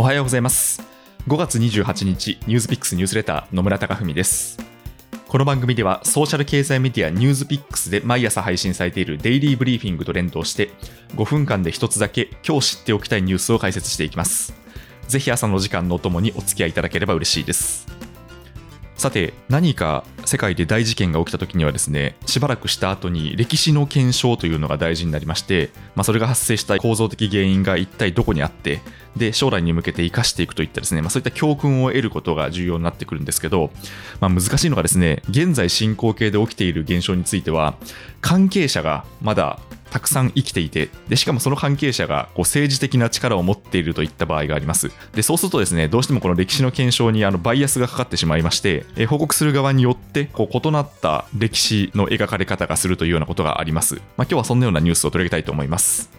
おはようございます。5月28日ニュースピックスニュースレター野村貴文です。この番組ではソーシャル経済メディアニュースピックスで毎朝配信されているデイリーブリーフィングと連動して5分間で1つだけ今日知っておきたいニュースを解説していきます。ぜひ朝の時間のお供にお付き合いいただければ嬉しいです。さて何か世界で大事件が起きた時にはですねしばらくした後に歴史の検証というのが大事になりまして、まあ、それが発生した構造的原因が一体どこにあってで将来に向けて生かしていくといったですね、まあ、そういった教訓を得ることが重要になってくるんですけど、まあ、難しいのがですね現在進行形で起きている現象については関係者がまだたくさん生きていてでしかもその関係者がこう政治的な力を持っているといった場合があります。でそうするとですねどうしてもこの歴史の検証にあのバイアスがかかってしまいましてえ報告する側によってこう異なった歴史の描かれ方がするというようなことがあります、まあ、今日はそんなようなニュースを取り上げたいと思います。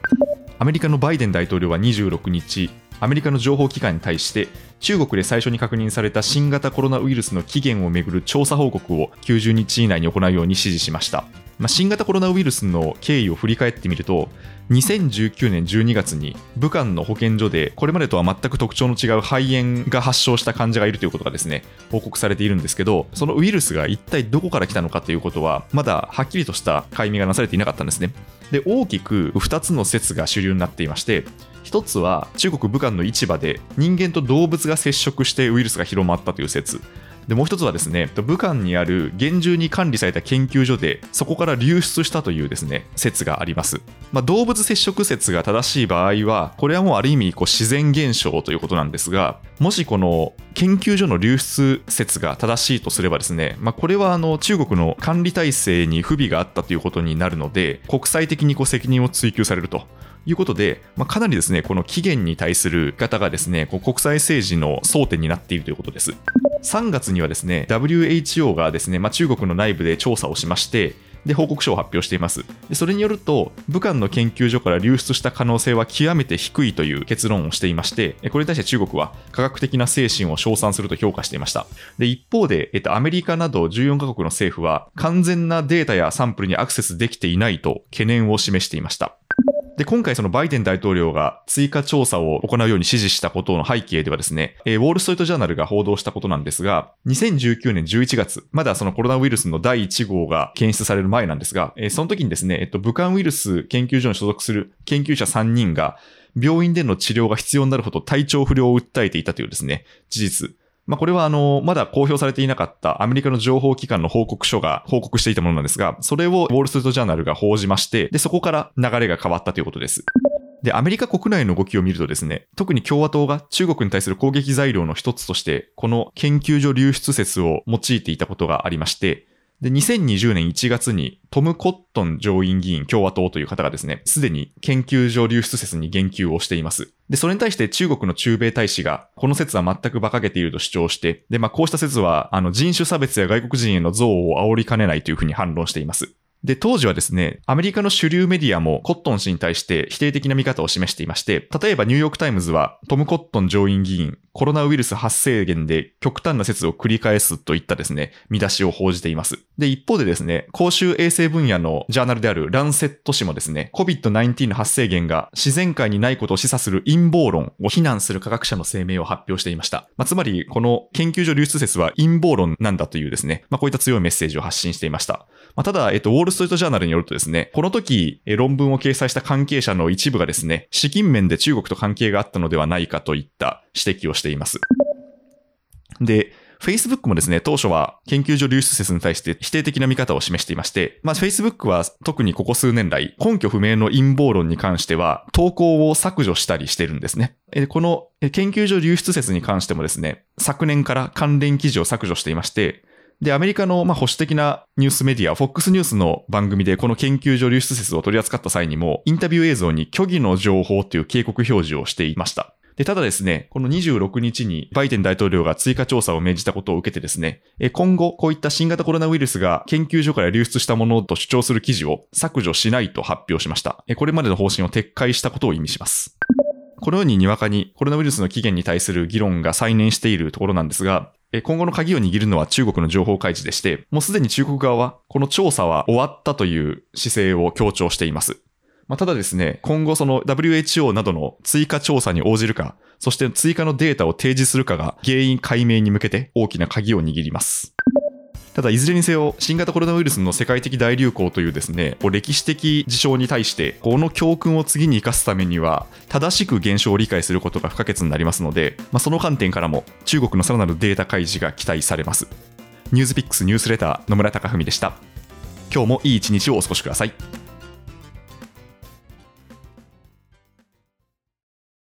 アメリカのバイデン大統領は26日アメリカの情報機関に対して中国で最初に確認された新型コロナウイルスの起源をめぐる調査報告を90日以内に行うように指示しました。まあ、新型コロナウイルスの経緯を振り返ってみると2019年12月に武漢の保健所でこれまでとは全く特徴の違う肺炎が発症した患者がいるということがですね報告されているんですけどそのウイルスが一体どこから来たのかということはまだはっきりとした解明がなされていなかったんですね。で大きく2つの説が主流になっていまして1つは中国武漢の市場で人間と動物が接触してウイルスが広まったという説。でもう一つはですね武漢にある厳重に管理された研究所でそこから流出したというですね説があります、まあ、動物接触説が正しい場合はこれはもうある意味こう自然現象ということなんですがもしこの研究所の流出説が正しいとすればですね、まあ、これはあの中国の管理体制に不備があったということになるので国際的にこう責任を追及されると。いうことで、まあ、かなりですね、この期限に対する方がですね、こう国際政治の争点になっているということです。3月にはですね、WHO がですね、まあ、中国の内部で調査をしまして、で、報告書を発表しています。でそれによると、武漢の研究所から流出した可能性は極めて低いという結論をしていまして、これに対して中国は科学的な精神を称賛すると評価していました。で、一方で、えっと、アメリカなど14カ国の政府は、完全なデータやサンプルにアクセスできていないと懸念を示していました。で、今回そのバイデン大統領が追加調査を行うように指示したことの背景ではですね、え、ウォールストリートジャーナルが報道したことなんですが、2019年11月、まだそのコロナウイルスの第1号が検出される前なんですが、え、その時にですね、えっと、武漢ウイルス研究所に所属する研究者3人が、病院での治療が必要になるほど体調不良を訴えていたというですね、事実、まあ、これはあの、まだ公表されていなかったアメリカの情報機関の報告書が報告していたものなんですが、それをウォールストリートジャーナルが報じまして、で、そこから流れが変わったということです。で、アメリカ国内の動きを見るとですね、特に共和党が中国に対する攻撃材料の一つとして、この研究所流出説を用いていたことがありまして、で、2020年1月にトム・コットン上院議員共和党という方がですね、すでに研究所流出説に言及をしています。で、それに対して中国の中米大使が、この説は全く馬鹿げていると主張して、で、まあ、こうした説は、あの、人種差別や外国人への憎悪を煽りかねないというふうに反論しています。で、当時はですね、アメリカの主流メディアもコットン氏に対して否定的な見方を示していまして、例えばニューヨークタイムズはトム・コットン上院議員、コロナウイルス発生源で極端な説を繰り返すといったですね、見出しを報じています。で、一方でですね、公衆衛生分野のジャーナルであるランセット誌もですね、COVID-19 の発生源が自然界にないことを示唆する陰謀論を非難する科学者の声明を発表していました。まあ、つまり、この研究所流出説は陰謀論なんだというですね、まあ、こういった強いメッセージを発信していました。まあ、ただ、えっと、ウォールストリートジャーナルによるとですね、この時、論文を掲載した関係者の一部がですね、資金面で中国と関係があったのではないかといった指摘をしています。で、Facebook もですね、当初は研究所流出説に対して否定的な見方を示していまして、まあ Facebook は特にここ数年来、根拠不明の陰謀論に関しては、投稿を削除したりしてるんですね。この研究所流出説に関してもですね、昨年から関連記事を削除していまして、で、アメリカのまあ保守的なニュースメディア、FOX ニュースの番組でこの研究所流出説を取り扱った際にも、インタビュー映像に虚偽の情報という警告表示をしていました。で、ただですね、この26日にバイデン大統領が追加調査を命じたことを受けてですね、今後こういった新型コロナウイルスが研究所から流出したものと主張する記事を削除しないと発表しました。これまでの方針を撤回したことを意味します。このようににわかにコロナウイルスの起源に対する議論が再燃しているところなんですが、今後の鍵を握るのは中国の情報開示でして、もうすでに中国側はこの調査は終わったという姿勢を強調しています。まあ、ただですね、今後その WHO などの追加調査に応じるか、そして追加のデータを提示するかが原因解明に向けて大きな鍵を握ります。ただ、いずれにせよ、新型コロナウイルスの世界的大流行というですね、歴史的事象に対して、この教訓を次に生かすためには、正しく現象を理解することが不可欠になりますので、まあ、その観点からも、中国のさらなるデータ開示が期待されます。ニュースピックスニュースレター、野村貴文でした。今日もいい一日をお過ごしください。